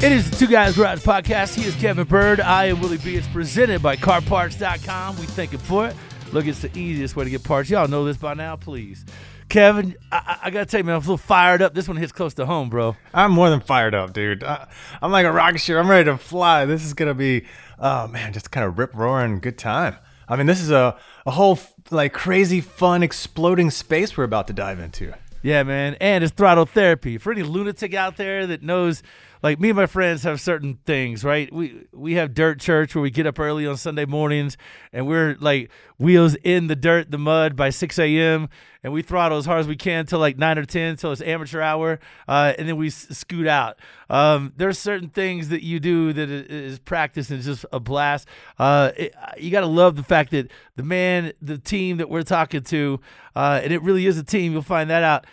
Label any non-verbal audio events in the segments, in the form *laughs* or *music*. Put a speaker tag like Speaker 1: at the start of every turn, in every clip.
Speaker 1: It is the Two Guys Garage Podcast. He is Kevin Byrd. I am Willie B. It's presented by CarParts.com. We thank him for it. Look, it's the easiest way to get parts. Y'all know this by now, please. Kevin, I, I, gotta tell you, man, I'm a little fired up. This one hits close to home, bro.
Speaker 2: I'm more than fired up, dude. I, I'm like a rocket ship. I'm ready to fly. This is gonna be, oh man, just kind of rip roaring good time. I mean, this is a, a whole like crazy fun exploding space we're about to dive into.
Speaker 1: Yeah, man. And it's throttle therapy. For any lunatic out there that knows like me and my friends have certain things, right? We we have dirt church where we get up early on Sunday mornings and we're like wheels in the dirt, the mud by 6 a.m. and we throttle as hard as we can till like nine or ten till it's amateur hour, uh, and then we scoot out. Um, there's certain things that you do that is practice and it's just a blast. Uh, it, you got to love the fact that the man, the team that we're talking to, uh, and it really is a team. You'll find that out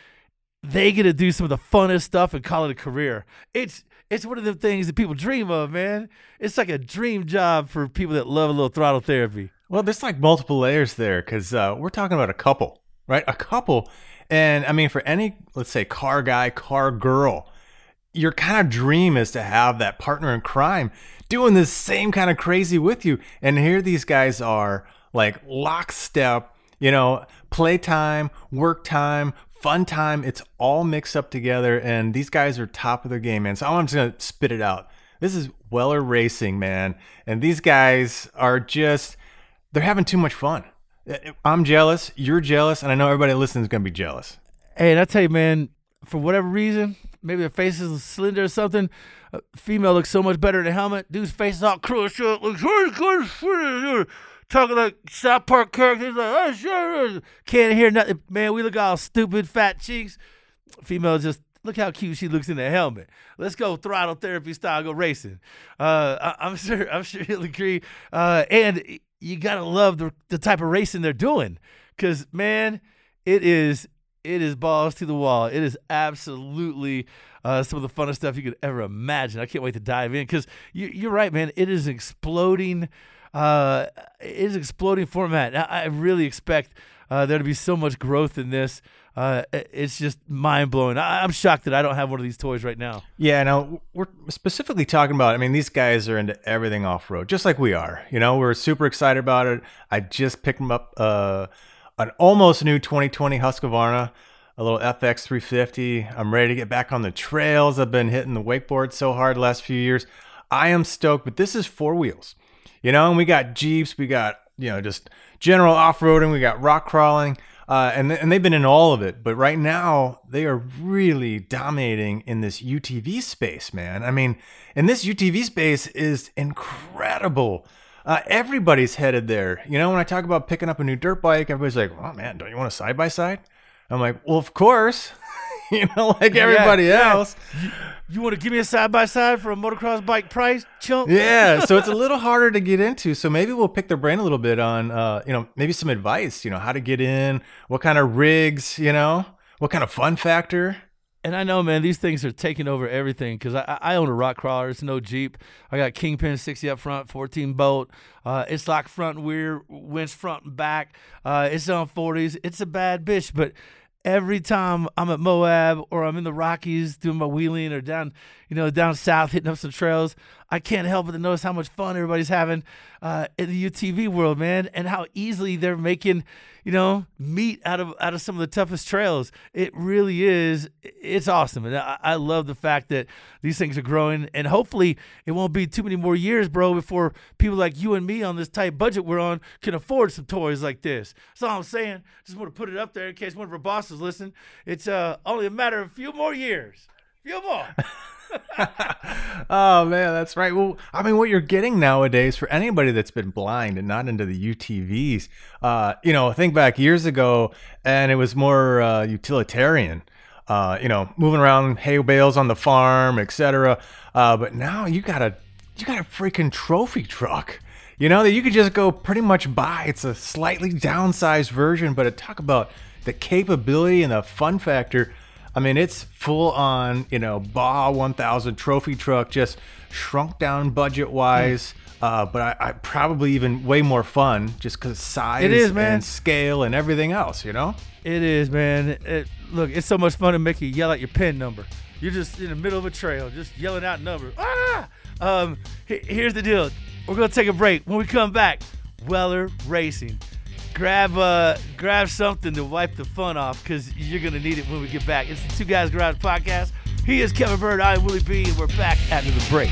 Speaker 1: they get to do some of the funnest stuff and call it a career. It's it's one of the things that people dream of, man. It's like a dream job for people that love a little throttle therapy.
Speaker 2: Well, there's like multiple layers there because uh, we're talking about a couple, right? A couple. And I mean, for any, let's say, car guy, car girl, your kind of dream is to have that partner in crime doing the same kind of crazy with you. And here these guys are like lockstep, you know, playtime, work time, fun time. It's all mixed up together. And these guys are top of their game, man. So I'm just to spit it out. This is Weller Racing, man. And these guys are just, they're having too much fun. I'm jealous. You're jealous. And I know everybody listening is to be jealous.
Speaker 1: Hey, and I tell you, man, for whatever reason, maybe their face is slender or something. A female looks so much better in a helmet. Dude's face is all crushed up, looks really good. Talking like South Park characters, like oh, sure, can't hear nothing. Man, we look all stupid, fat cheeks. Female just look how cute she looks in the helmet. Let's go throttle therapy style, go racing. Uh, I, I'm *laughs* sure, I'm sure he'll agree. Uh, and you gotta love the the type of racing they're doing, cause man, it is it is balls to the wall. It is absolutely uh, some of the funnest stuff you could ever imagine. I can't wait to dive in because you, you're right, man. It is exploding. Uh, it is exploding format. I, really expect uh, there to be so much growth in this. Uh, it's just mind blowing. I, I'm shocked that I don't have one of these toys right now.
Speaker 2: Yeah, now we're specifically talking about. I mean, these guys are into everything off road, just like we are. You know, we're super excited about it. I just picked them up uh, an almost new 2020 Husqvarna, a little FX 350. I'm ready to get back on the trails. I've been hitting the wakeboard so hard last few years. I am stoked, but this is four wheels. You know, and we got Jeeps, we got, you know, just general off roading, we got rock crawling. Uh, and, and they've been in all of it, but right now they are really dominating in this UTV space, man. I mean, and this UTV space is incredible. Uh, everybody's headed there. You know, when I talk about picking up a new dirt bike, everybody's like, "Oh man, don't you want a side by side?" I'm like, "Well, of course." *laughs* *laughs* you know, like everybody
Speaker 1: yeah.
Speaker 2: else.
Speaker 1: You want to give me a side by side for a motocross bike price, chump?
Speaker 2: yeah so it's a *laughs* little harder to get into so maybe we'll pick their brain a little bit on uh, you know maybe some advice you know how to get in what kind of rigs you know what kind of fun factor
Speaker 1: and I know, man, these things are taking over everything because I, I own a rock crawler. It's no Jeep. I got Kingpin 60 up front, 14 bolt. Uh, it's like front and rear, winch front and back. Uh, it's on 40s. It's a bad bitch, but every time I'm at Moab or I'm in the Rockies doing my wheeling or down, you know, down south hitting up some trails, I can't help but notice how much fun everybody's having uh, in the UTV world, man, and how easily they're making, you know, meat out of out of some of the toughest trails. It really is. It's awesome, and I, I love the fact that these things are growing, and hopefully it won't be too many more years, bro, before people like you and me on this tight budget we're on can afford some toys like this. That's all I'm saying. Just want to put it up there in case one of our bosses listen. It's uh, only a matter of a few more years. Few more. *laughs*
Speaker 2: oh man, that's right. Well, I mean, what you're getting nowadays for anybody that's been blind and not into the UTVs, uh, you know, think back years ago, and it was more uh, utilitarian. Uh, you know, moving around hay bales on the farm, etc. Uh, but now you got a you got a freaking trophy truck. You know that you could just go pretty much buy. It's a slightly downsized version, but it talk about the capability and the fun factor I mean, it's full on, you know, Baja 1000 trophy truck, just shrunk down budget wise. Mm. Uh, but I, I, probably even way more fun just because size
Speaker 1: it is, man.
Speaker 2: and scale and everything else, you know?
Speaker 1: It is, man. It, look, it's so much fun to make you yell out your pin number. You're just in the middle of a trail, just yelling out numbers. Ah! Um, here's the deal. We're going to take a break. When we come back, Weller Racing grab uh grab something to wipe the fun off because you're gonna need it when we get back. It's the Two Guys Garage podcast. He is Kevin Byrd. I am Willie B, and we're back after the break.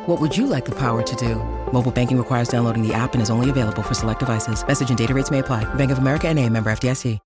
Speaker 3: What would you like the power to do? Mobile banking requires downloading the app and is only available for select devices. Message and data rates may apply. Bank of America and a member FDIC.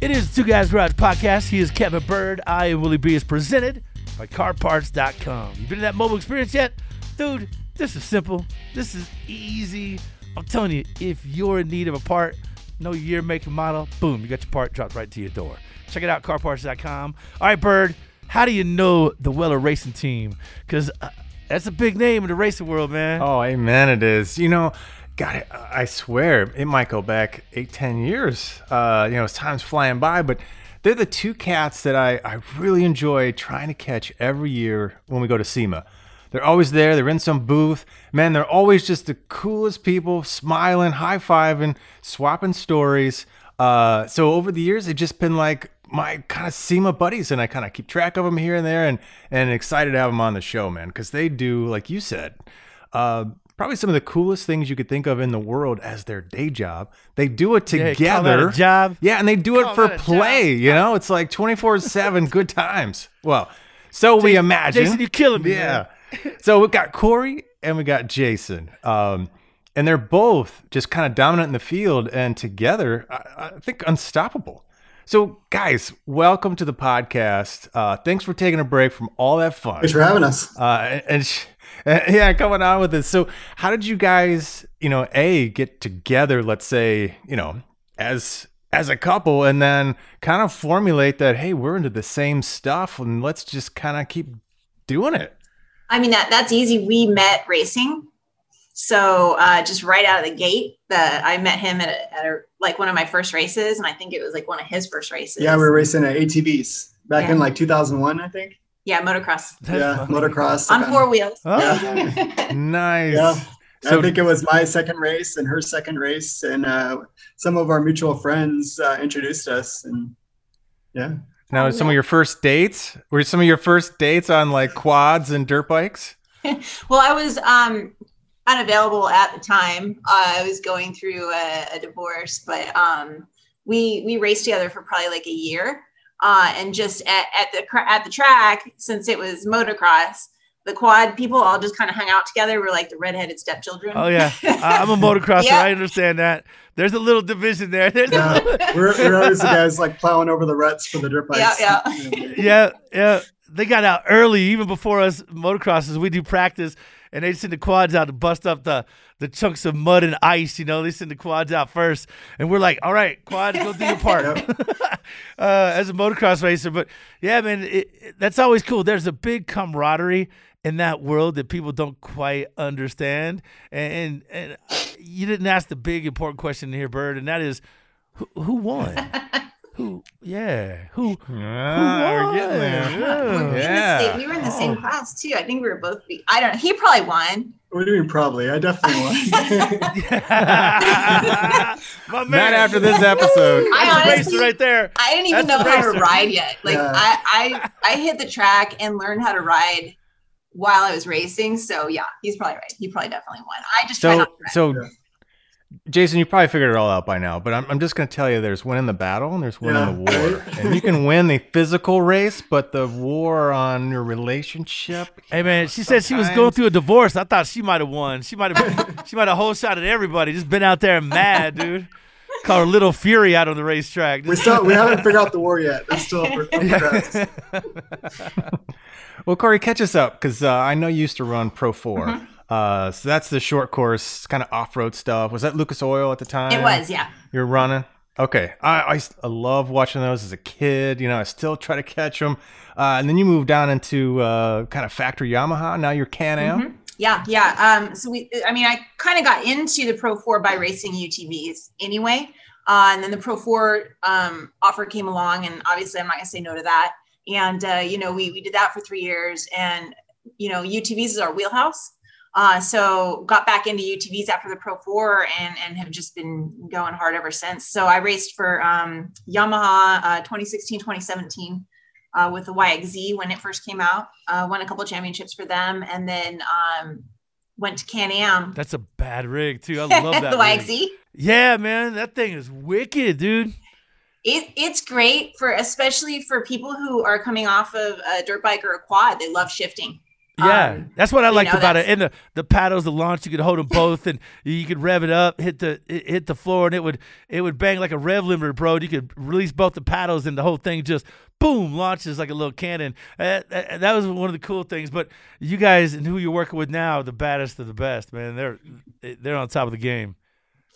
Speaker 1: It is the Two Guys Garage podcast. He is Kevin Byrd. I am Willie B. is presented by CarParts.com. You been in that mobile experience yet? Dude, this is simple. This is easy. I'm telling you, if you're in need of a part, no year, make, and model, boom, you got your part dropped right to your door. Check it out, carparts.com. All right, Byrd, how do you know the Weller Racing Team? Because uh, that's a big name in the racing world, man.
Speaker 2: Oh, amen, it is. You know, God, I swear it might go back eight, ten years. Uh, you know, time's flying by, but they're the two cats that I, I really enjoy trying to catch every year when we go to SEMA. They're always there. They're in some booth. Man, they're always just the coolest people, smiling, high fiving, swapping stories. Uh, so over the years, it's just been like my kind of SEMA buddies, and I kind of keep track of them here and there, and and excited to have them on the show, man, because they do, like you said, uh, probably some of the coolest things you could think of in the world as their day job. They do it together.
Speaker 1: Yeah, job.
Speaker 2: Yeah, and they do it for play. You know, it's like twenty four seven *laughs* good times. Well, so
Speaker 1: Jason,
Speaker 2: we imagine.
Speaker 1: Jason, you're killing me.
Speaker 2: Yeah. *laughs* so we got Corey and we got Jason. Um, and they're both just kind of dominant in the field and together, I, I think unstoppable. So, guys, welcome to the podcast. Uh, thanks for taking a break from all that fun.
Speaker 4: Thanks for having us.
Speaker 2: Uh, and, *laughs* and yeah, coming on with this. So, how did you guys, you know, a get together? Let's say, you know, as as a couple, and then kind of formulate that. Hey, we're into the same stuff, and let's just kind of keep doing it.
Speaker 5: I mean that that's easy. We met racing so uh, just right out of the gate, that I met him at, a, at a, like one of my first races, and I think it was like one of his first races.
Speaker 4: Yeah, we were racing at ATVs back yeah. in like 2001, I think.
Speaker 5: Yeah, motocross.
Speaker 4: yeah, motocross
Speaker 5: on four wheels.
Speaker 2: Oh. Yeah. *laughs* nice.
Speaker 4: Yeah. So, I think it was my second race and her second race, and uh, some of our mutual friends uh, introduced us, and yeah.
Speaker 2: Now, some of your first dates were some of your first dates on like quads and dirt bikes. *laughs*
Speaker 5: well, I was um, unavailable at the time. Uh, I was going through a, a divorce, but um, we we raced together for probably like a year. Uh, and just at, at the at the track, since it was motocross, the quad people all just kind of hung out together. We're like the redheaded stepchildren.
Speaker 1: Oh yeah, *laughs* I- I'm a motocrosser.
Speaker 5: Yeah.
Speaker 1: I understand that. There's a little division there. There's a
Speaker 4: Yeah,
Speaker 1: little- *laughs* *laughs*
Speaker 4: we're, we're always the guys like plowing over the ruts for the dirt
Speaker 5: Yeah,
Speaker 4: bikes.
Speaker 5: yeah.
Speaker 1: yeah, yeah. They got out early, even before us motocrossers. We do practice, and they send the quads out to bust up the the chunks of mud and ice. You know, they send the quads out first, and we're like, "All right, quads, go do your *laughs* part." *laughs* uh, as a motocross racer, but yeah, man, it, it- that's always cool. There's a big camaraderie in that world that people don't quite understand, and and, and you didn't ask the big important question here, Byrd, and that is, who, who won? *laughs* who? Yeah, who?
Speaker 2: Ah, we're getting there.
Speaker 1: Yeah.
Speaker 5: We were in the
Speaker 2: Yeah.
Speaker 5: same- we were in the same class too. I think we were both. Be- I don't know. He probably won.
Speaker 4: What do you mean probably? I definitely won. *laughs* *laughs*
Speaker 1: My man.
Speaker 2: Not after this episode.
Speaker 5: I
Speaker 1: That's a
Speaker 5: honestly-
Speaker 1: right there.
Speaker 5: I didn't even
Speaker 1: That's
Speaker 5: know
Speaker 1: the
Speaker 5: how to ride yet. Like
Speaker 4: Yeah.
Speaker 5: I, I, I hit the track and learned how to ride while I was racing. So yeah, he's probably right. He probably definitely won. I just tried
Speaker 2: So,
Speaker 5: not to
Speaker 2: so,
Speaker 4: Yeah.
Speaker 2: Jason, you probably figured it all out by now. But I'm, I'm just going to tell you, there's win in the battle and there's win in the war, and you can win the physical race, but the war on your relationship.
Speaker 1: Hey man, she said she was going through a divorce. I thought she might have won. She might have *laughs* she might have whole shot at everybody. Just been out there mad, dude. Call her little fury out on the racetrack.
Speaker 4: we still we haven't figured out the war yet. It's still up for, up for grabs. *laughs*
Speaker 2: Well, Corey, catch us up because uh, I know you used to run Pro 4.
Speaker 5: Mm-hmm.
Speaker 2: Uh, so that's the short course, kind of off road stuff. Was that Lucas Oil at the time?
Speaker 5: it was, yeah.
Speaker 2: You're running? Okay. I I love watching those as a kid. You know, I still try to catch them. Uh, and then you move down into uh, kind of factory Yamaha. Now you're Can Am.
Speaker 5: Mm-hmm. Yeah, yeah. Um, so we, I mean, I kind of got into the Pro 4 by racing UTVs anyway. Uh, and then the Pro 4 um, offer came along, and obviously I'm not going to say no to that. And, uh, you know, we, we did that for three years, and, you know, UTVs is our wheelhouse. Uh, so got back into UTVs after the Pro 4 and, and have just been going hard ever since. So I raced for um, Yamaha uh, 2016, 2017 uh, with the YXZ when it first came out. Uh, won a couple championships for them, and then um, went to Can Am.
Speaker 1: That's a bad rig too. I love that. *laughs*
Speaker 5: the
Speaker 1: rig.
Speaker 5: YXZ.
Speaker 1: Yeah, man, that thing is wicked, dude.
Speaker 5: It, it's great for especially for people who are coming off of a dirt bike or a quad. They love shifting.
Speaker 1: Yeah,
Speaker 5: Um,
Speaker 1: that's what I
Speaker 5: you
Speaker 1: liked
Speaker 5: know,
Speaker 1: about it.
Speaker 5: that's-
Speaker 1: And the, the paddles, the launch, you could hold them both, and you could rev it up, hit the hit the floor, and it would it would bang like a rev limiter, bro. You could release both the paddles, and the whole thing just boom launches like a little cannon. Uh, that, that was one of the cool things. But you guys and who you're working with now, the baddest of the best, man. They're they're on top of the game.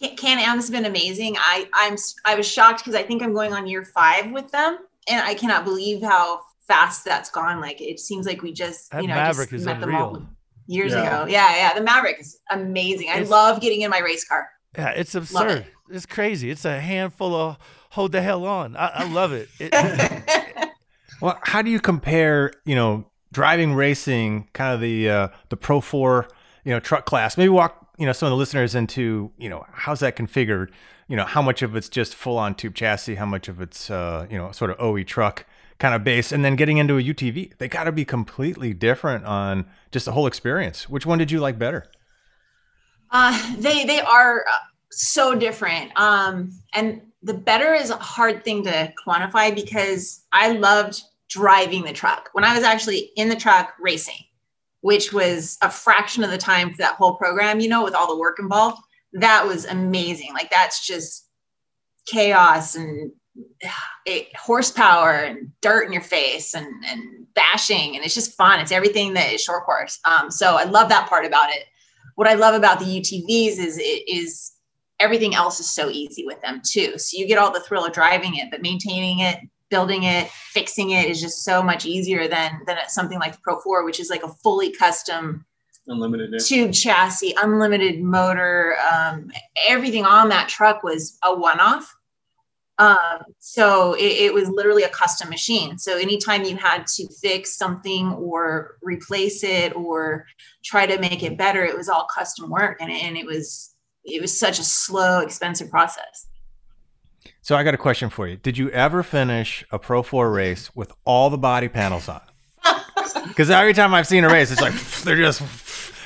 Speaker 5: Can- Can Am has been amazing. I I'm s- I was shocked because I think I'm going on year five with them, and I cannot believe how fast that's gone. Like it seems like we just
Speaker 1: That
Speaker 5: you know
Speaker 1: Maverick
Speaker 5: just
Speaker 1: is
Speaker 5: met them all years
Speaker 4: Yeah.
Speaker 5: ago. Yeah, yeah. The Maverick is amazing. I love getting in my race car.
Speaker 1: Yeah, it's absurd. It's crazy. It's a handful of hold the hell on. I, I love it. it *laughs*
Speaker 2: Well, how do you compare, you know, driving racing, kind of the uh, the Pro Four, you know, truck class? Maybe walk, you know, some of the listeners into, you know, how's that configured? You know, how much of it's just full on tube chassis, how much of it's, uh, you know, sort of OE truck kind of base, and then getting into a UTV. They got to be completely different on just the whole experience. Which one did you like better?
Speaker 5: Uh, they they are uh, so different. Um, and the better is a hard thing to quantify because I loved driving the truck when I was actually in the truck racing, which was a fraction of the time for that whole program. You know, with all the work involved, that was amazing. Like that's just chaos and it, horsepower and dirt in your face and and bashing and it's just fun. It's everything that is short course. Um, so I love that part about it what I love about the UTVs is it is everything else is so easy with them too. So you get all the thrill of driving it, but maintaining it, building it, fixing it is just so much easier than than something like the Pro 4, which is like a fully custom
Speaker 4: Unlimited.
Speaker 5: tube chassis, unlimited motor. Um, everything on that truck was a one-off. Um, so it, it was literally a custom machine. So anytime you had to fix something or replace it or try to make it better, it was all custom work, and, and it was it was such a slow, expensive process.
Speaker 2: So I got a question for you. Did you ever finish a Pro 4 race with all the body panels on? *laughs* Because every time I've seen a race, it's like *laughs* they're just,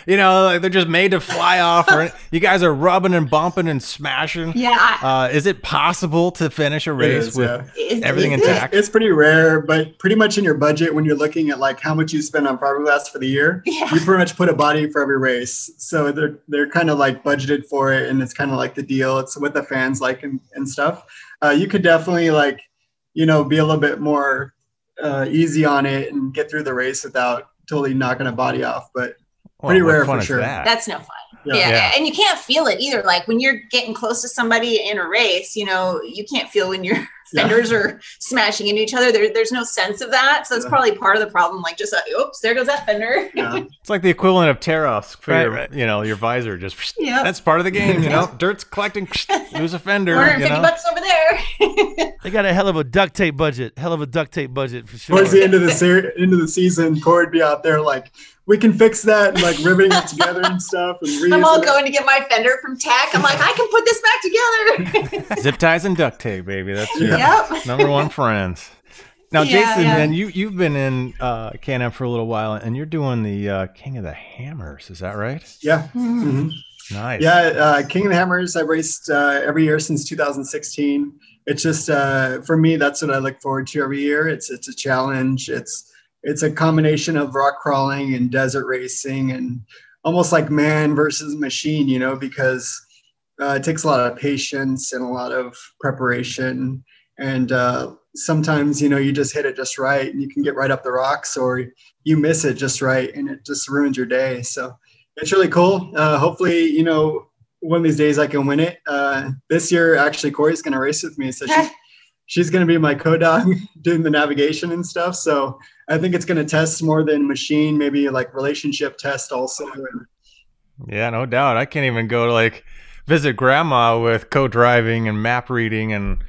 Speaker 2: you know, like they're just made to fly off. Or *laughs* you guys are rubbing and bumping and smashing.
Speaker 5: Yeah. I-
Speaker 2: Uh, is it possible to finish a race
Speaker 4: is,
Speaker 2: with
Speaker 4: yeah.
Speaker 2: Everything
Speaker 5: is it-
Speaker 2: intact?
Speaker 4: It's pretty rare, but pretty much in your budget when you're looking at like how much you spend on fiberglass for the year,
Speaker 5: Yeah.
Speaker 4: you pretty much put a body for every race. So they're they're kind of like budgeted for it, and it's kind of like the deal. It's what the fans like and, and stuff. Uh, you could definitely like, you know, be a little bit more uh, easy on it and get through the race without totally knocking a body off. But
Speaker 2: Well,
Speaker 4: pretty rare for sure.
Speaker 2: that?
Speaker 5: That's no fun.
Speaker 4: Yeah.
Speaker 5: Yeah.
Speaker 2: Yeah.
Speaker 5: And you can't feel it either. Like when you're getting close to somebody in a race, you know, you can't feel when your
Speaker 4: Yeah.
Speaker 5: fenders are smashing into each other. There, there's no sense of that. So that's
Speaker 4: Yeah.
Speaker 5: probably part of the problem. Like just, uh, oops, there goes that fender.
Speaker 4: yeah, *laughs*
Speaker 2: It's like the equivalent of tear offs for
Speaker 1: Right,
Speaker 2: your,
Speaker 1: right.
Speaker 2: you know, your visor. Just *laughs*
Speaker 5: Yep.
Speaker 2: that's part of the game, you know. Dirt's collecting, lose a fender. You
Speaker 5: 150
Speaker 2: know?
Speaker 5: bucks over there. *laughs*
Speaker 1: They got a hell of a duct tape budget. Hell of a duct tape budget for sure.
Speaker 4: towards the end of the ser- end of the season, Corey would be out there like, we can fix that and like riveting it together and stuff. And
Speaker 5: I'm all
Speaker 4: reusing it.
Speaker 5: going to get my fender from Tech. I'm like, I can put this back together.
Speaker 2: Zip ties and duct tape, baby. That's your
Speaker 5: yep. *laughs*
Speaker 2: number one friends. Now,
Speaker 5: Yeah,
Speaker 2: Jason,
Speaker 5: yeah.
Speaker 2: man, you you've been in uh, Can-Am for a little while, and you're doing the uh, King of the Hammers. Is that right?
Speaker 4: Yeah. Mhm.
Speaker 2: Nice.
Speaker 4: Yeah, uh, King of the Hammers. I've raced uh, every year since 2016. It's just uh, for me, that's what I look forward to every year. It's it's a challenge. It's it's a combination of rock crawling and desert racing, and almost like man versus machine. You know, because uh, it takes a lot of patience and a lot of preparation, and uh, sometimes you know you just hit it just right, and you can get right up the rocks, or you miss it just right, and it just ruins your day. So it's really cool. Uh, hopefully, you know, one of these days I can win it. Uh, this year, actually, Corey's going to race with me, so *laughs* she's she's going to be my co-dog *laughs* doing the navigation and stuff. So I think it's going to test more than machine, maybe like relationship test also. And,
Speaker 2: Yeah, no doubt. I can't even go to like visit grandma with co-driving and map reading and.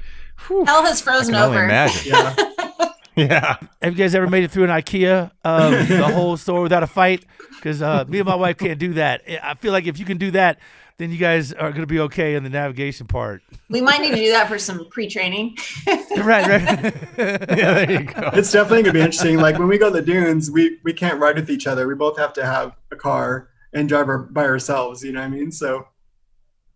Speaker 2: Whew,
Speaker 5: Hell has
Speaker 2: I
Speaker 5: frozen
Speaker 2: can only
Speaker 5: over.
Speaker 2: imagine.
Speaker 4: yeah, *laughs*
Speaker 2: Yeah.
Speaker 1: Have you guys ever made it through an IKEA, um, the whole store without a fight? Because uh, me and my wife can't do that. I feel like if you can do that, then you guys are going to be okay in the navigation part.
Speaker 5: We might need to do that for some pre-training. *laughs*
Speaker 1: right, right. *laughs*
Speaker 2: Yeah, there you go.
Speaker 4: it's definitely going to be interesting. Like when we go to the dunes, we we can't ride with each other. We both have to have a car and drive our, by ourselves. You know what I mean? So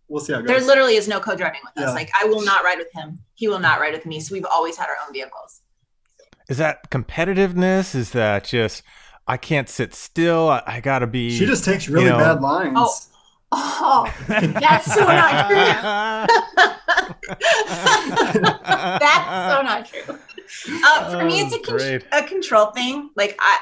Speaker 4: we'll see how it
Speaker 5: There literally is no co-driving with us. Like I will not ride with him. He will not ride with me. So we've always had our own vehicles.
Speaker 2: Is that competitiveness? Is that just I can't sit still? I, I gotta be.
Speaker 4: She just takes really
Speaker 2: you know-
Speaker 4: bad lines.
Speaker 5: Oh. Oh, that's so not true. *laughs* *laughs* That's so not true. Uh, for me, it's a,
Speaker 2: Oh,
Speaker 5: con- a control thing. Like I,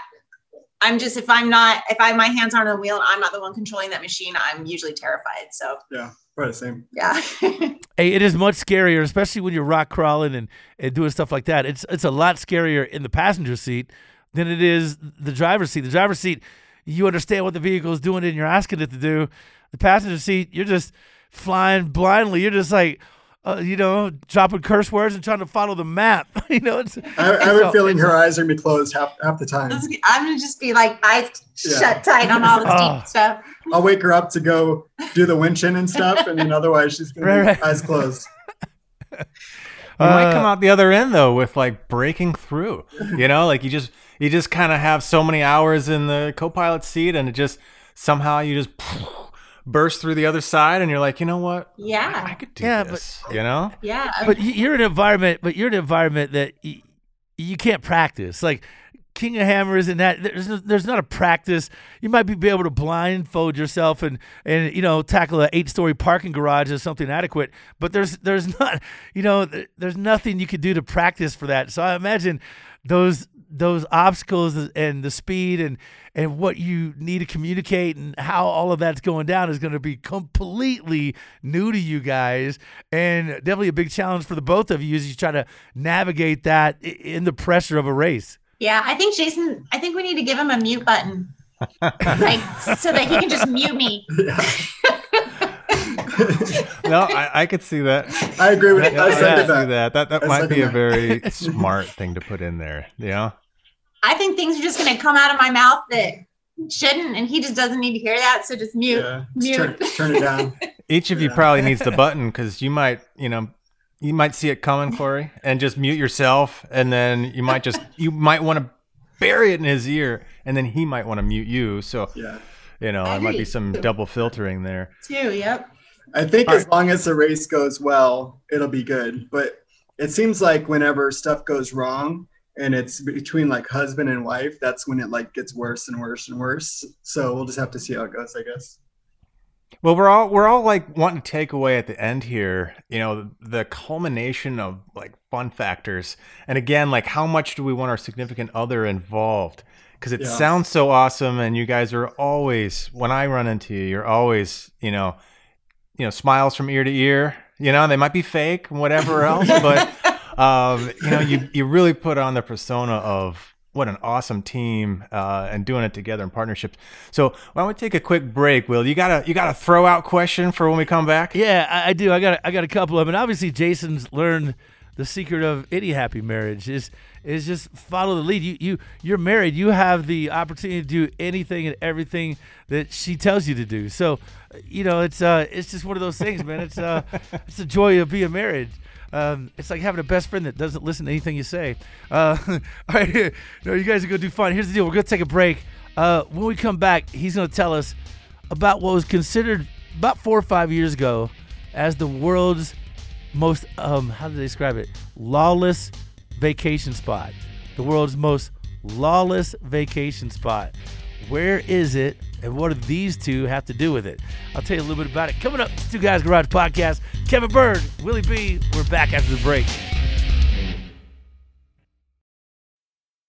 Speaker 5: I'm just if I'm not if I my hands aren't on the wheel and I'm not the one controlling that machine, I'm usually terrified. So
Speaker 4: Yeah, probably the same.
Speaker 5: yeah, *laughs*
Speaker 1: Hey, it is much scarier, especially when you're rock crawling and, and doing stuff like that. It's it's a lot scarier in the passenger seat than it is the driver's seat. The driver's seat, you understand what the vehicle is doing and you're asking it to do. The passenger seat, you're just flying blindly. You're just like, uh, you know, dropping curse words and trying to follow the map. *laughs* you know, it's.
Speaker 4: I, I have
Speaker 1: it's
Speaker 4: a feeling her eyes are gonna be closed half half the time.
Speaker 5: I'm gonna just be like eyes
Speaker 4: Yeah.
Speaker 5: shut tight on all the
Speaker 1: Oh.
Speaker 5: steep stuff.
Speaker 4: I'll wake her up to go do the winching and stuff, and then otherwise she's gonna
Speaker 1: Right,
Speaker 4: be
Speaker 1: right.
Speaker 4: eyes closed.
Speaker 2: You might
Speaker 1: Uh,
Speaker 2: come out the other end though with like breaking through. You know, like you just you just kind of have so many hours in the co-pilot seat, and it just somehow you just *laughs* burst through the other side, and you're like, you know what? Yeah, I
Speaker 5: Yeah,
Speaker 2: could do
Speaker 1: Yeah, but-
Speaker 2: this. you know?
Speaker 5: yeah.
Speaker 1: but you're an environment, but you're an environment that y- you can't practice. Like King of Hammers and that, there's no, there's not a practice. You might be, be able to blindfold yourself and and you know tackle an eight story parking garage as something adequate. But there's there's not you know there's nothing you could do to practice for that. So I imagine those those obstacles and the speed and and what you need to communicate and how all of that's going down is going to be completely new to you guys and definitely a big challenge for the both of you as you try to navigate that in the pressure of a race.
Speaker 5: Yeah, I think Jason. I think we need to give him a mute button, *laughs* like so that he can just mute me. *laughs*
Speaker 2: No, I, I could see that.
Speaker 4: I agree with.
Speaker 2: Yeah,
Speaker 4: I
Speaker 2: I
Speaker 4: second
Speaker 2: could see
Speaker 4: that.
Speaker 2: that. That that
Speaker 4: I
Speaker 2: might
Speaker 4: second
Speaker 2: be a
Speaker 4: that.
Speaker 2: very *laughs* smart thing to put in there. You know?
Speaker 5: I think things are just going to come out of my mouth that shouldn't, and he just doesn't need to hear that. So just mute,
Speaker 4: Yeah, just
Speaker 5: mute.
Speaker 4: turn, turn it down. *laughs*
Speaker 2: Each of you probably needs the button because you might, you know, you might see it coming, Corey, and just mute yourself, and then you might just you might want to bury it in his ear, and then he might want to mute you. So
Speaker 4: Yeah.
Speaker 2: you know,
Speaker 5: I
Speaker 2: there might be
Speaker 5: agree.
Speaker 2: some double filtering there.
Speaker 5: Too. Yep.
Speaker 4: I think
Speaker 2: All
Speaker 4: as long as the race goes well, it'll be good. But it seems like whenever stuff goes wrong and it's between like husband and wife, that's when it like gets worse and worse and worse. So we'll just have to see how it goes, I guess.
Speaker 2: Well, we're all we're all like wanting to take away at the end here, you know, the culmination of like fun factors. And again, like how much do we want our significant other involved? Because it
Speaker 4: Yeah.
Speaker 2: sounds so awesome, and you guys are always when I run into you, you're always, you know, you know, smiles from ear to ear. You know, they might be fake, and whatever else, *laughs* but um, you know, you you really put on the persona of what an awesome team uh, and doing it together in partnerships. So why don't we take a quick break, Will? You got a you got a throw out question for when we come back?
Speaker 1: Yeah, I, I do. I got I got a couple of them. And obviously, Jason's learned the secret of any happy marriage is is just follow the lead. You you you're married. You have the opportunity to do anything and everything that she tells you to do. So, you know, it's uh it's just one of those things, man. It's uh *laughs* it's the joy of being married. Um, it's like having a best friend that doesn't listen to anything you say. Uh, *laughs* all right, *laughs* no, you guys are gonna do fine. Here's the deal: we're gonna take a break. Uh, when we come back, he's gonna tell us about what was considered about four or five years ago as the world's most um how do they describe it lawless vacation spot the world's most lawless vacation spot where is it and what do these two have to do with it? I'll tell you a little bit about it. Coming up it's two guys garage podcast. Kevin Byrd willie b we're back after the break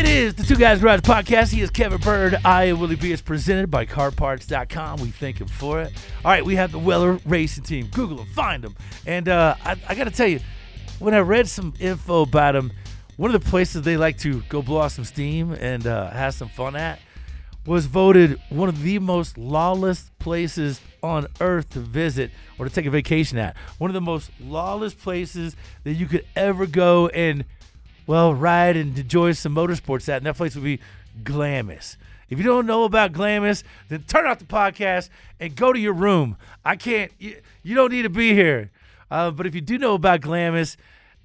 Speaker 1: It is the Two Guys Garage Podcast. He is Kevin Byrd. I am Willie B. It's presented by CarParts.com. We thank him for it. All right, we have the Weller Racing Team. Google them, find them. And uh, I, I got to tell you, when I read some info about them, one of the places they like to go blow off some steam and uh, have some fun at was voted one of the most lawless places on earth to visit or to take a vacation at. One of the most lawless places that you could ever go and well, ride and enjoy some motorsports at, and that place would be Glamis. If you don't know about Glamis, then turn off the podcast and go to your room. I can't, you, you don't need to be here. Uh, but if you do know about Glamis,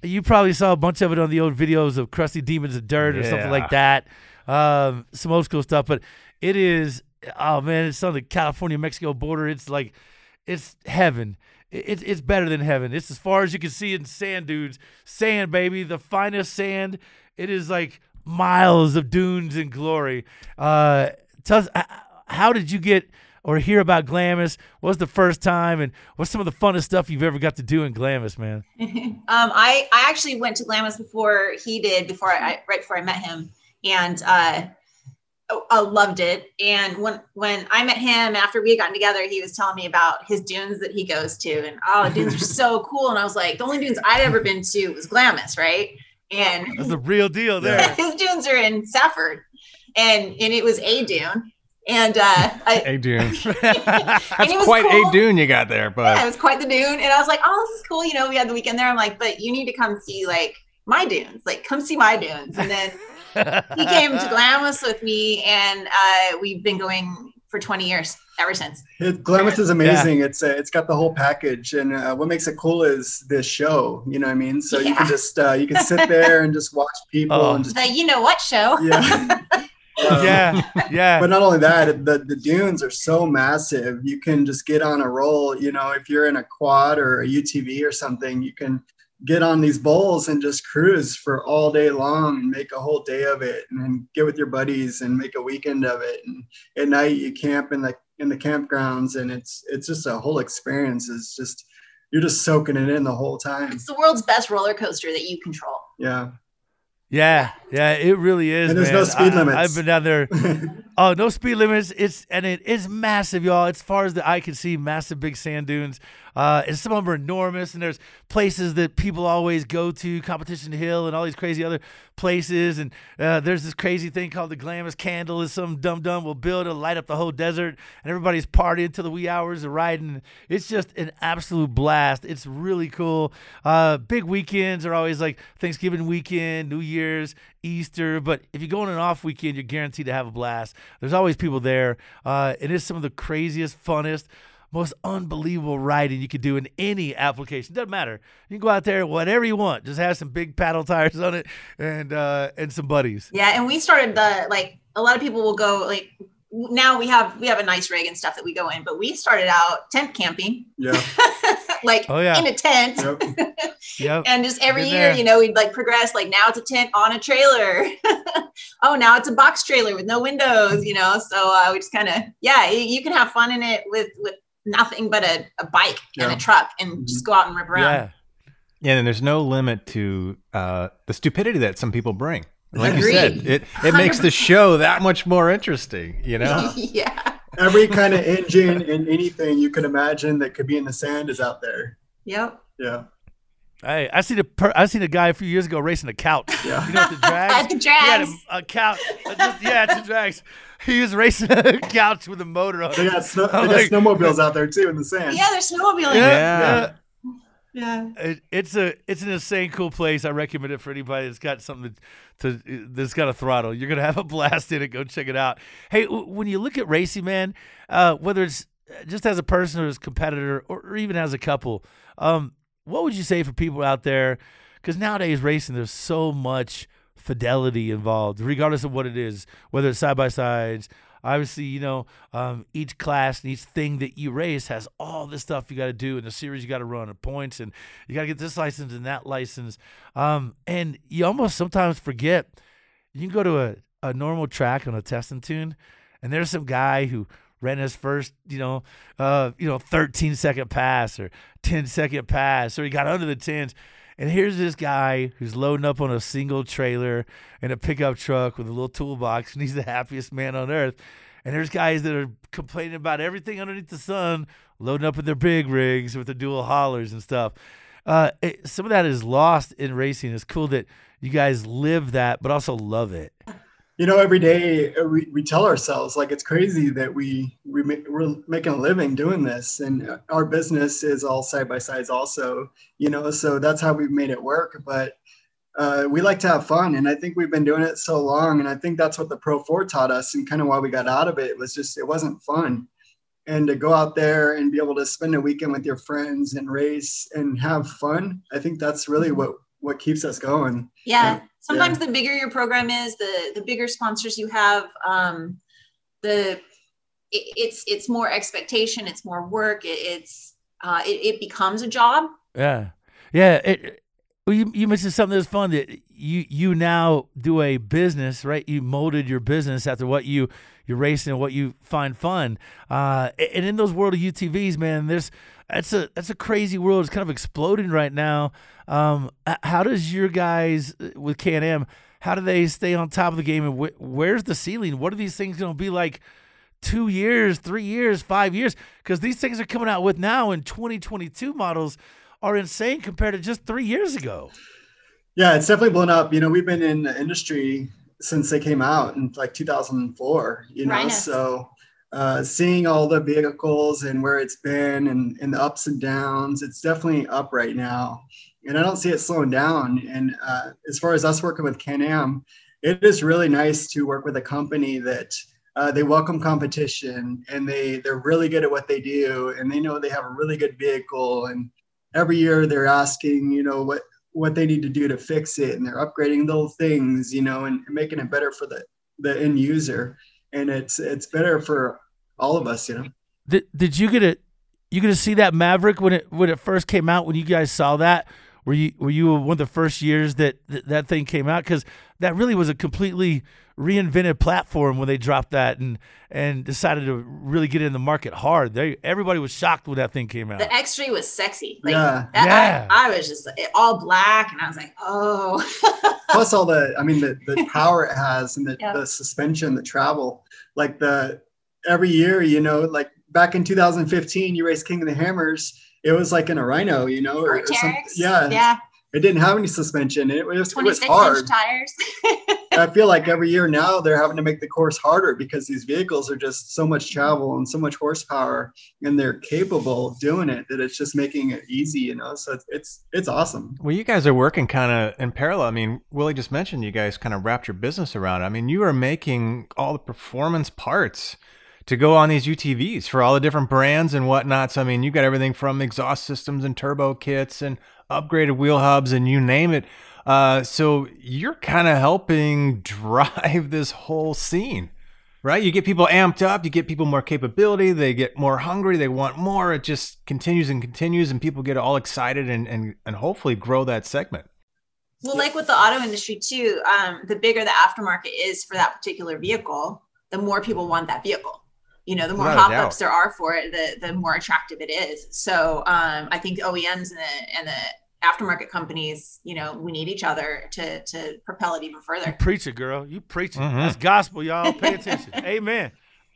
Speaker 1: you probably saw a bunch of it on the old videos of Crusty Demons of Dirt or something like that. Um, some old school stuff. But it is, oh man, it's on the California Mexico border. It's like, it's heaven. It's it's better than heaven. It's as far as you can see in sand dunes. Sand, baby, the finest sand. It is like miles of dunes and glory. Uh, tell us, how did you get or hear about Glamis? What was the first time, and what's some of the funnest stuff you've ever got to do in Glamis, man? *laughs*
Speaker 5: um, I I actually went to Glamis before he did, before I right before I met him, and uh, I- I loved it. And when when I met him after we had gotten together, he was telling me about his dunes that he goes to, and oh, the dunes are *laughs* so cool. And I was like, the only dunes I'd ever been to was Glamis, right? And
Speaker 1: That's the real deal *laughs* there.
Speaker 5: his dunes are in Safford, and and it was a dune, and uh, I,
Speaker 2: A dune. *laughs* That's quite
Speaker 5: cool.
Speaker 2: a dune you got there, but
Speaker 5: yeah, it was quite the dune. And I was like, oh, this is cool. You know, we had the weekend there. I'm like, but you need to come see like my dunes. Like, come see my dunes. And then he came to Glamis with me, and uh, we've been going for 20 years ever since.
Speaker 4: It, Glamis is amazing. It's uh, it's got the whole package, and uh, what makes it cool is this show. You know what I mean? So you can just uh, you can sit there and just watch people
Speaker 1: Oh.
Speaker 4: and just
Speaker 5: The you know what show?
Speaker 4: yeah. *laughs* Um,
Speaker 1: yeah, yeah.
Speaker 4: But not only that, the, the dunes are so massive. You can just get on a roll. You know, if you're in a quad or a UTV or something, you can get on these bowls and just cruise for all day long and make a whole day of it and then get with your buddies and make a weekend of it. And at night you camp in the in the campgrounds and it's it's just a whole experience. It's just you're just soaking it in the whole time.
Speaker 5: It's the world's best roller coaster that you control.
Speaker 4: Yeah.
Speaker 1: Yeah, Yeah, it really is.
Speaker 4: And there's
Speaker 1: man.
Speaker 4: no speed
Speaker 1: I-
Speaker 4: limits.
Speaker 1: I've been down there. *laughs* oh, no speed limits. It's and it is massive, y'all. As far as the eye can see, massive big sand dunes. Uh, and some of them are enormous. And there's places that people always go to, Competition Hill, and all these crazy other places. And uh, there's this crazy thing called the Glamis Candle. Is some dumb dumb will build to light up the whole desert, and everybody's partying till the wee hours of riding. It's just an absolute blast. It's really cool. Uh, big weekends are always like Thanksgiving weekend, New Year's, Easter. But if you go on an off weekend, you're guaranteed to have a blast. There's always people there. Uh, it is some of the craziest, funnest, most unbelievable riding you could do in any application. Doesn't matter. You can go out there, whatever you want. Just have some big paddle tires on it and uh, and some buddies.
Speaker 5: Yeah, and we started the like a lot of people will go like now we have we have a nice rig and stuff that we go in, but we started out tent camping,
Speaker 4: Yeah. *laughs*
Speaker 5: like
Speaker 1: Oh, yeah.
Speaker 5: in a tent.
Speaker 4: Yep. *laughs*
Speaker 1: Yep.
Speaker 5: And just every
Speaker 1: Been
Speaker 5: year,
Speaker 1: there.
Speaker 5: you know, we'd like progress. Like now it's a tent on a trailer. *laughs* oh, now it's a box trailer with no windows. You know, so uh, we just kind of yeah, you, you can have fun in it with with nothing but a, a bike and a truck and just go out and rip around.
Speaker 1: Yeah.
Speaker 2: Yeah, and there's no limit to uh, the stupidity that some people bring. Like you said, it it makes the *laughs* show that much more interesting. You know. *laughs*
Speaker 5: yeah.
Speaker 4: Every kind of engine and anything you could imagine that could be in the sand is out there.
Speaker 5: Yep.
Speaker 4: Yeah.
Speaker 1: Hey, I seen a per- I seen a guy a few years ago racing a couch.
Speaker 4: Yeah.
Speaker 1: You know what the *laughs* drags?
Speaker 5: At the
Speaker 1: He had
Speaker 5: drags.
Speaker 1: a, a couch. just- yeah, it's the drags. *laughs* He was racing a couch with a motor on
Speaker 4: They got, snow,
Speaker 1: I'm
Speaker 4: they got
Speaker 1: like-
Speaker 4: snowmobiles out there too in the sand.
Speaker 5: Yeah, there's snowmobiling.
Speaker 1: Yeah,
Speaker 2: Yeah.
Speaker 5: Yeah.
Speaker 1: yeah. It, it's a it's an insane cool place. I recommend it for anybody that's got something to, to that's got a throttle. You're gonna have a blast in it. Go check it out. Hey, w- when you look at racing, man, uh, whether it's just as a person or as a competitor or, or even as a couple, um, what would you say for people out there? Because nowadays racing, there's so much fidelity involved, regardless of what it is, whether it's side by sides. Obviously, you know, um, each class and each thing that you race has all this stuff you got to do in the series you got to run, and points, and you got to get this license and that license. Um, and you almost sometimes forget you can go to a, a normal track on a testing tune, and there's some guy who ran his first, you know, uh, you know, 13 second pass or 10 second pass, or he got under the tens. And here's this guy who's loading up on a single trailer in a pickup truck with a little toolbox, and he's the happiest man on earth. And there's guys that are complaining about everything underneath the sun, loading up with their big rigs with their dual haulers and stuff. Uh, it, some of that is lost in racing. It's cool that you guys live that, but also love it.
Speaker 4: You know every day uh, we, we tell ourselves like it's crazy that we we we're making a living doing this. And our business is all side by sides also you know so that's how we've made it work. But uh, we like to have fun. And i think we've been doing it so long. And i think that's what the pro 4 taught us. And kind of why we got out of it was just it wasn't fun. And to go out there and be able to spend a weekend with your friends and race and have fun i think that's really what what keeps us going
Speaker 5: Yeah.
Speaker 4: Yeah.
Speaker 5: Sometimes the bigger your program is, the the bigger sponsors you have, um, the it, it's it's more expectation, it's more work, it, it's uh, it, it becomes a job.
Speaker 1: Yeah, yeah. It, well, you you mentioned something that's fun that you you now do a business, right? You molded your business after what you you're racing and what you find fun. Uh, and in those world of UTVs, man, there's that's a that's a crazy world. It's kind of exploding right now. Um, how does your guys uh, with Can Am? How do they stay on top of the game? And wh- where's the ceiling? What are these things going to be like? two years, three years, five years, because these things are coming out with now in 2022 models are insane compared to just three years ago.
Speaker 4: Yeah, it's definitely blown up. You know, we've been in the industry since they came out in like 2004, you know,
Speaker 5: Rhino.
Speaker 4: so uh, seeing all the vehicles and where it's been and, and the ups and downs, it's definitely up right now. And I don't see it slowing down. And uh, as far as us working with Can Am, it is really nice to work with a company that uh, they welcome competition and they they're really good at what they do and they know they have a really good vehicle and every year they're asking you know what what they need to do to fix it and they're upgrading little things you know and, making it better for the the end user and it's it's better for all of us you know
Speaker 1: Did, did you get a you get to see that Maverick when it when it first came out when you guys saw that Were you were you one of the first years that th- that thing came out? Because that really was a completely reinvented platform when they dropped that and and decided to really get in the market hard. They everybody was shocked when that thing came out.
Speaker 5: The X3 was sexy. Like,
Speaker 4: Yeah.
Speaker 5: that-
Speaker 1: Yeah.
Speaker 5: I, I was just like, all black, and I was like, oh. *laughs*
Speaker 4: plus all the i mean the, the power it has and the,
Speaker 5: Yeah.
Speaker 4: the suspension the travel like the every year you know like back in 2015 you raced king of the hammers it was like in a rhino you know
Speaker 5: Or
Speaker 4: some-
Speaker 5: Teryx.
Speaker 4: yeah
Speaker 5: Yeah.
Speaker 4: it didn't have any suspension it was, it was
Speaker 5: 26
Speaker 4: hard
Speaker 5: inch tires.
Speaker 4: i *laughs* feel like every year now they're having to make the course harder because these vehicles are just so much travel and so much horsepower and they're capable of doing it that it's just making it easy you know so it's it's, it's awesome
Speaker 2: Well, you guys are working kind of in parallel. I mean, Willie just mentioned you guys kind of wrapped your business around. it. I mean, you are making all the performance parts to go on these UTVs for all the different brands and whatnot. So, I mean, you got everything from exhaust systems and turbo kits and upgraded wheel hubs and you name it. Uh, so you're kind of helping *laughs* drive this whole scene, right? You get people amped up, you get people more capability, they get more hungry, they want more. It just continues and continues, and people get all excited and and, and hopefully grow that segment.
Speaker 5: Well, like with the auto industry too, um, the bigger the aftermarket is for that particular vehicle, the more people want that vehicle. You know, the more
Speaker 2: Without a
Speaker 5: hop
Speaker 2: doubt.
Speaker 5: ups there are for it, the the more attractive it is. So um, I think OEMs and the and the aftermarket companies, you know, we need each other to to propel it even
Speaker 1: You
Speaker 5: further.
Speaker 1: preach it, girl. You preach it.
Speaker 2: Mhm.
Speaker 1: That's gospel, y'all. Pay attention. *laughs* Amen.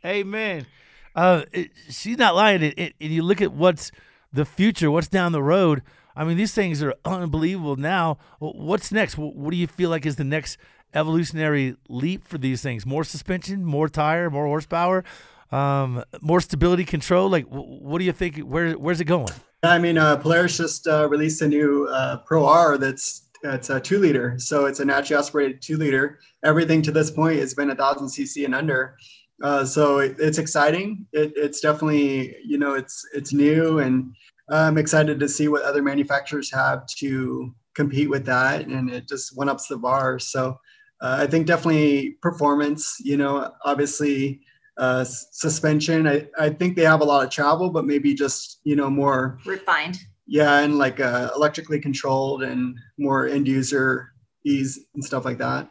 Speaker 1: Amen. Uh, it, she's not lying. It, it, and you look at what's the future, what's down the road. I mean, these things are unbelievable now. What's next? What do you feel like is the next evolutionary leap for these things? More suspension, more tire, more horsepower, um, more stability control. Like, wh- what do you think? Where Where's it going?
Speaker 4: I mean, uh, Polaris just uh, released a new uh, Pro R that's it's a two liter, so it's a naturally aspirated two liter. Everything to this point has been a thousand cc and under, uh, so it, it's exciting. It, it's definitely you know it's it's new, and I'm excited to see what other manufacturers have to compete with that, and it just went up the bar. So uh, I think definitely performance. You know, obviously uh, suspension. I, I think they have a lot of travel, but maybe just you know more
Speaker 5: Refined.
Speaker 4: yeah, and like uh, electrically controlled and more end user ease and stuff like that.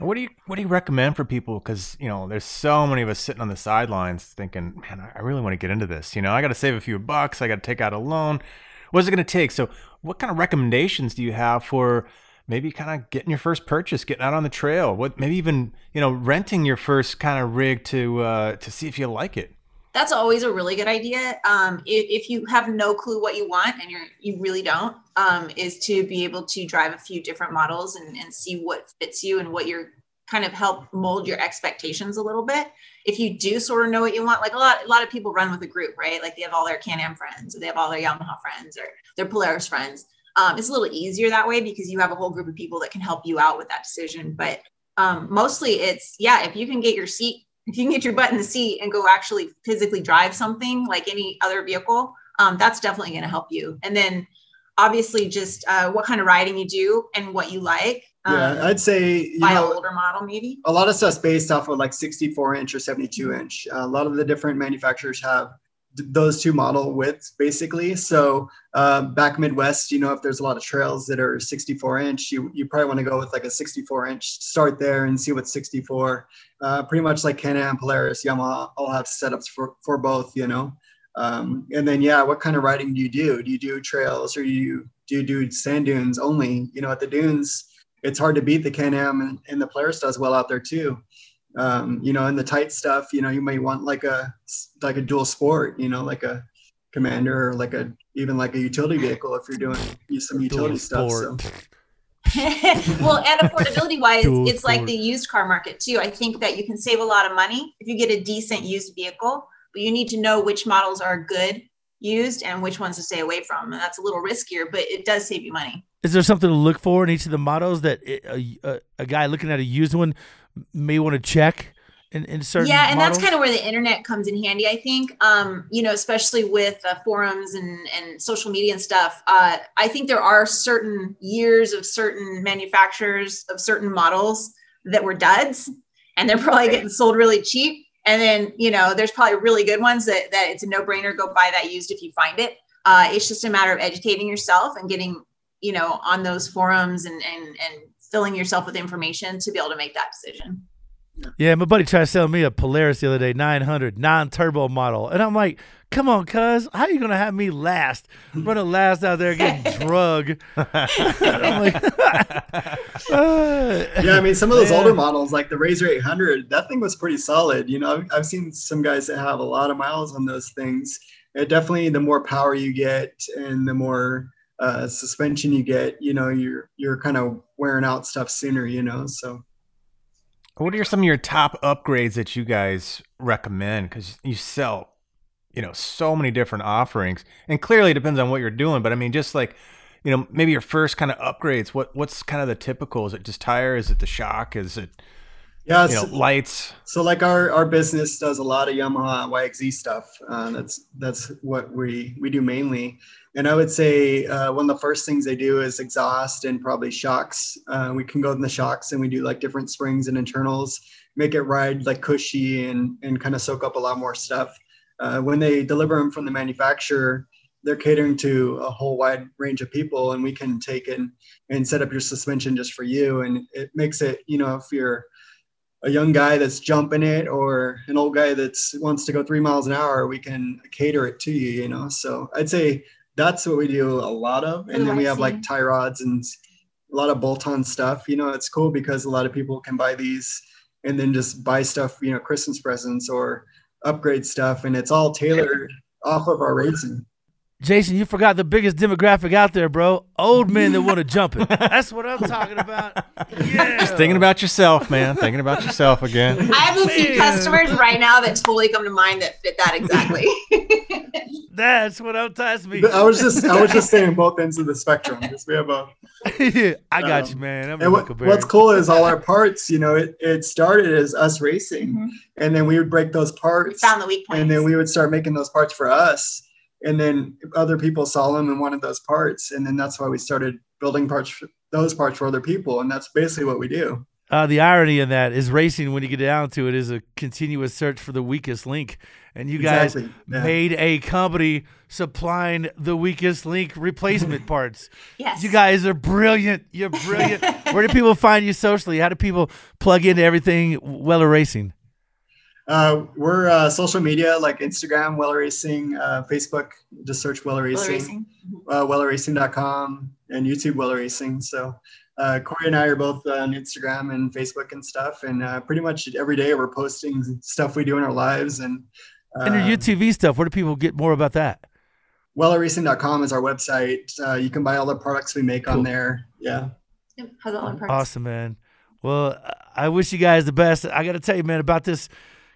Speaker 2: What do you What do you recommend for people? Because you know, there's so many of us sitting on the sidelines thinking, "Man, I- I really want to get into this." You know, I got to save a few bucks. I got to take out a loan. What's it going to take? So, what kind of recommendations do you have for maybe kind of getting your first purchase, getting out on the trail? What maybe even you know renting your first kind of rig to uh, to see if you like it.
Speaker 5: That's always a really good idea. Um, if, if you have no clue what you want and you're you really don't, um, is to be able to drive a few different models and, and see what fits you and what you're kind of help mold your expectations a little bit. If you do sort of know what you want, like a lot, a lot of people run with a group, right? Like they have all their Can-Am friends, or they have all their Yamaha friends, or their Polaris friends. Um, it's a little easier that way because you have a whole group of people that can help you out with that decision. But um, mostly, it's yeah, if you can get your seat if you can get your butt in the seat and go actually physically drive something like any other vehicle, um, that's definitely going to help you. And then obviously just uh, what kind of riding you do and what you like.
Speaker 4: Yeah,
Speaker 5: Um,
Speaker 4: I'd say you
Speaker 5: buy
Speaker 4: know,
Speaker 5: an older model maybe.
Speaker 4: a lot of stuff's based off of like 64 inch or 72 inch. Uh, a lot of the different manufacturers have those two model widths basically. So uh, back Midwest, you know, if there's a lot of trails that are 64 inch, you, you probably want to go with like a 64 inch, start there and see what's 64. Uh, pretty much like Can-Am, Polaris, Yamaha all have setups for, for both, you know. Um, and then, yeah, what kind of riding do you do? Do you do trails or you do you do sand dunes only? You know, at the dunes, it's hard to beat the Can-Am and, and the Polaris does well out there too. Um, you know, in the tight stuff, you know, you may want like a like a dual sport, you know, like a commander or like a even like a utility vehicle if you're doing some utility stuff. So. *laughs*
Speaker 5: well, and affordability wise,
Speaker 1: Dual
Speaker 5: it's like the used car market too. I think that you can save a lot of money if you get a decent used vehicle, but you need to know which models are good used and which ones to stay away from. And that's a little riskier, but it does save you money.
Speaker 1: Is there something to look for in each of the models that a, a, a guy looking at a used one may want to check in, in certain
Speaker 5: yeah and
Speaker 1: models?
Speaker 5: that's kind of where the internet comes in handy i think. Um, you know especially with uh, forums and, and social media and stuff uh, i think there are certain years of certain manufacturers of certain models that were duds and they're *laughs* probably getting sold really cheap. And then you know there's probably really good ones that, that it's a no-brainer go buy that used if you find it. Uh, it's just a matter of educating yourself and getting, you know, on those forums and and and filling yourself with information to be able to make that decision.
Speaker 1: Yeah, my buddy tried to sell me a Polaris the other day, 900 non-turbo model, and I'm like, "Come on, cuz, how you gonna have me last? Running last out there getting *laughs* drug?" *laughs* I'm like, *laughs*
Speaker 4: yeah, I mean, some of those
Speaker 1: Yeah.
Speaker 4: older models, like the RZR 800, that thing was pretty solid. You know, I've, I've seen some guys that have a lot of miles on those things. It definitely, the more power you get and the more uh, suspension you get, you know, you're you're kind of wearing out stuff sooner. You know, so
Speaker 2: What are some of your top upgrades that you guys recommend? Because you sell, you know, so many different offerings, and clearly it depends on what you're doing. But I mean, just like, you know, maybe your first kind of upgrades. What what's kind of the typical? Is it just tire? Is it the shock? Is it
Speaker 4: yeah,
Speaker 2: you know lights?
Speaker 4: So like our our business does a lot of Yamaha YXZ stuff. Uh, that's that's what we we do mainly. And I would say uh, one of the first things they do is exhaust and probably shocks. Uh, we can go in the shocks and we do like different springs and internals, make it ride like cushy and and kind of soak up a lot more stuff. Uh, when they deliver them from the manufacturer, they're catering to a whole wide range of people, and we can take and and set up your suspension just for you. And it makes it, you know, if you're a young guy that's jumping it or an old guy that's wants to go three miles an hour, we can cater it to you, you know. So I'd say that's what we do a lot of. And then we have like tie rods and a lot of bolt-on stuff. You know, it's cool because a lot of people can buy these and then just buy stuff, you know, Christmas presents or upgrade stuff, and it's all tailored off of our racing.
Speaker 1: Jason, you forgot the biggest demographic out there, bro. Old men that want to jump it. *laughs* That's what I'm talking about. Yeah.
Speaker 2: Just thinking about yourself, man. Thinking about yourself again.
Speaker 5: I have a few customers right now that totally come to mind that fit that exactly. *laughs*
Speaker 1: That's what I'm talking me.
Speaker 4: I was just I was just saying both ends of the spectrum because we have a *laughs*
Speaker 1: I got
Speaker 4: Um,
Speaker 1: you, man. I'm
Speaker 4: and what, what's cool is all our parts you know it, it started as us racing
Speaker 5: Mhm.
Speaker 4: and then we would break those parts
Speaker 5: Found the weak points.
Speaker 4: and then we would start making those parts for us and then other people saw them and wanted those parts and then that's why we started building parts for those parts for other people and that's basically what we do
Speaker 1: Uh, the irony in that is racing, when you get down to it, is a continuous search for the weakest link. And you guys
Speaker 4: Exactly, yeah.
Speaker 1: made a company supplying the weakest link replacement *laughs* parts.
Speaker 5: yes.
Speaker 1: You guys are brilliant. You're brilliant. *laughs* Where do people find you socially? How do people plug into everything Weller Racing?
Speaker 4: Uh, we're uh, social media like instagram weller racing uh, facebook just search weller
Speaker 5: Wheel
Speaker 4: racing,
Speaker 5: racing.
Speaker 4: uh, wellerracing.com and youtube weller racing so uh, Corey and I are both on Instagram and Facebook and stuff, and uh, pretty much every day we're posting stuff we do in our lives. And uh,
Speaker 1: And your UTV stuff, where do people get more about that?
Speaker 4: wellerracing.com is our website. Uh, you can buy all the products we make
Speaker 1: Cool.
Speaker 4: on there. Yeah.
Speaker 5: Yep, has all our parts.
Speaker 1: Awesome, man. Well, I wish you guys the best. I got to tell you, man, about this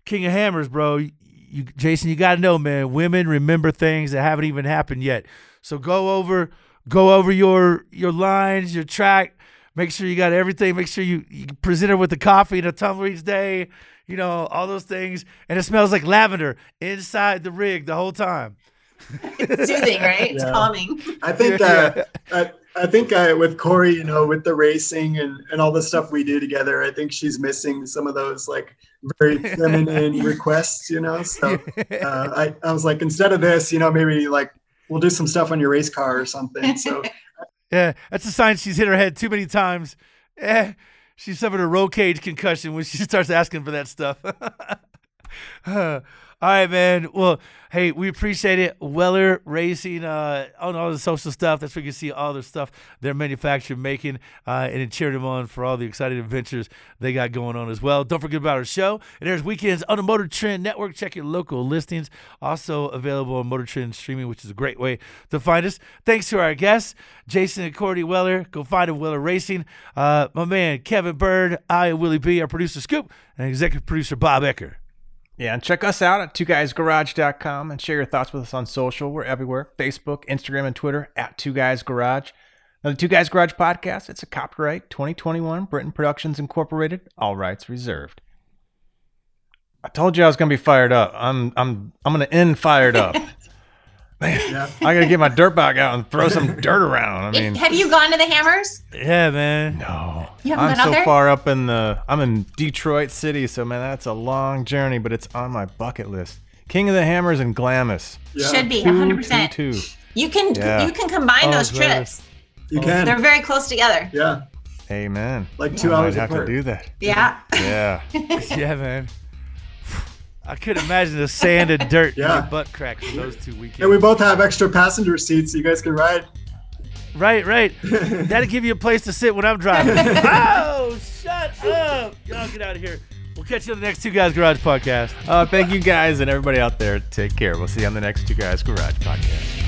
Speaker 1: King of Hammers, bro. You, Jason, you got to know, man. Women remember things that haven't even happened yet. So go over, go over your your lines, your track. Make sure you got everything. Make sure you, you present her with the coffee and a tumbler each day. You know all those things, and it smells like lavender inside the rig the whole time.
Speaker 5: It's soothing, right? It's
Speaker 4: Yeah.
Speaker 5: calming.
Speaker 4: I think uh, I, I think uh, with Corey, you know, with the racing and, and all the stuff we do together, I think she's missing some of those like very *laughs* feminine requests, you know. So uh, I, I was like, instead of this, you know, maybe like we'll do some stuff on your race car or something. So *laughs*
Speaker 1: Yeah, that's a sign she's hit her head too many times. Eh, she suffered a roll cage concussion when she *laughs* starts asking for that stuff. All right, man. Well, hey, we appreciate it. Weller Racing uh, on all the social stuff. That's where you can see all the stuff they're manufacturing, making, uh, and cheering them on for all the exciting adventures they got going on as well. Don't forget about our show. And there's weekends on the Motor Trend Network. Check your local listings. Also available on Motor Trend streaming, which is a great way to find us. Thanks to our guests, Jason and Corey Weller. Go find them, Weller Racing. Uh, my man, Kevin Byrd. I am Willie B., our producer, Scoop, and executive producer, Bob Ecker.
Speaker 2: Yeah, and check us out at two guysgarage.com and share your thoughts with us on social. We're everywhere Facebook, Instagram, and Twitter at Two Guys Garage. Now, the Two Guys Garage podcast, it's a copyright 2021 Britain Productions Incorporated, all rights reserved. I told you I was going to be fired up. I'm I'm I'm going to end fired up. *laughs* Man,
Speaker 4: yeah. *laughs*
Speaker 2: I got to get my dirt bag out and throw some *laughs* dirt around. I mean,
Speaker 5: Have you gone to the Hammers?
Speaker 1: Yeah, man.
Speaker 2: no.
Speaker 5: You haven't
Speaker 2: I'm
Speaker 5: been out
Speaker 2: so
Speaker 5: there?
Speaker 2: far up in the I'm in Detroit City, so man, that's a long journey, but it's on my bucket list. King of the Hammers and Glamis.
Speaker 4: Yeah.
Speaker 5: Should be 100%.
Speaker 2: two, two.
Speaker 5: You can
Speaker 2: Yeah.
Speaker 5: you can combine
Speaker 1: Oh,
Speaker 5: those
Speaker 1: brother.
Speaker 5: trips.
Speaker 4: You can.
Speaker 5: They're very close together.
Speaker 4: yeah.
Speaker 2: Amen.
Speaker 4: Like two
Speaker 2: I
Speaker 4: hours
Speaker 2: might have
Speaker 4: apart.
Speaker 2: to do that.
Speaker 5: Yeah.
Speaker 2: Yeah. *laughs*
Speaker 1: yeah, man. I could imagine the sand and dirt in your butt crack for those two weekends.
Speaker 4: And we both have extra passenger seats, so you guys can ride.
Speaker 1: Right, right. *laughs* That'll give you a place to sit when I'm driving. *laughs* oh, shut up. Y'all get out of here. We'll catch you on the next Two Guys Garage podcast.
Speaker 2: Uh, thank you guys and everybody out there. Take care. We'll see you on the next Two Guys Garage podcast.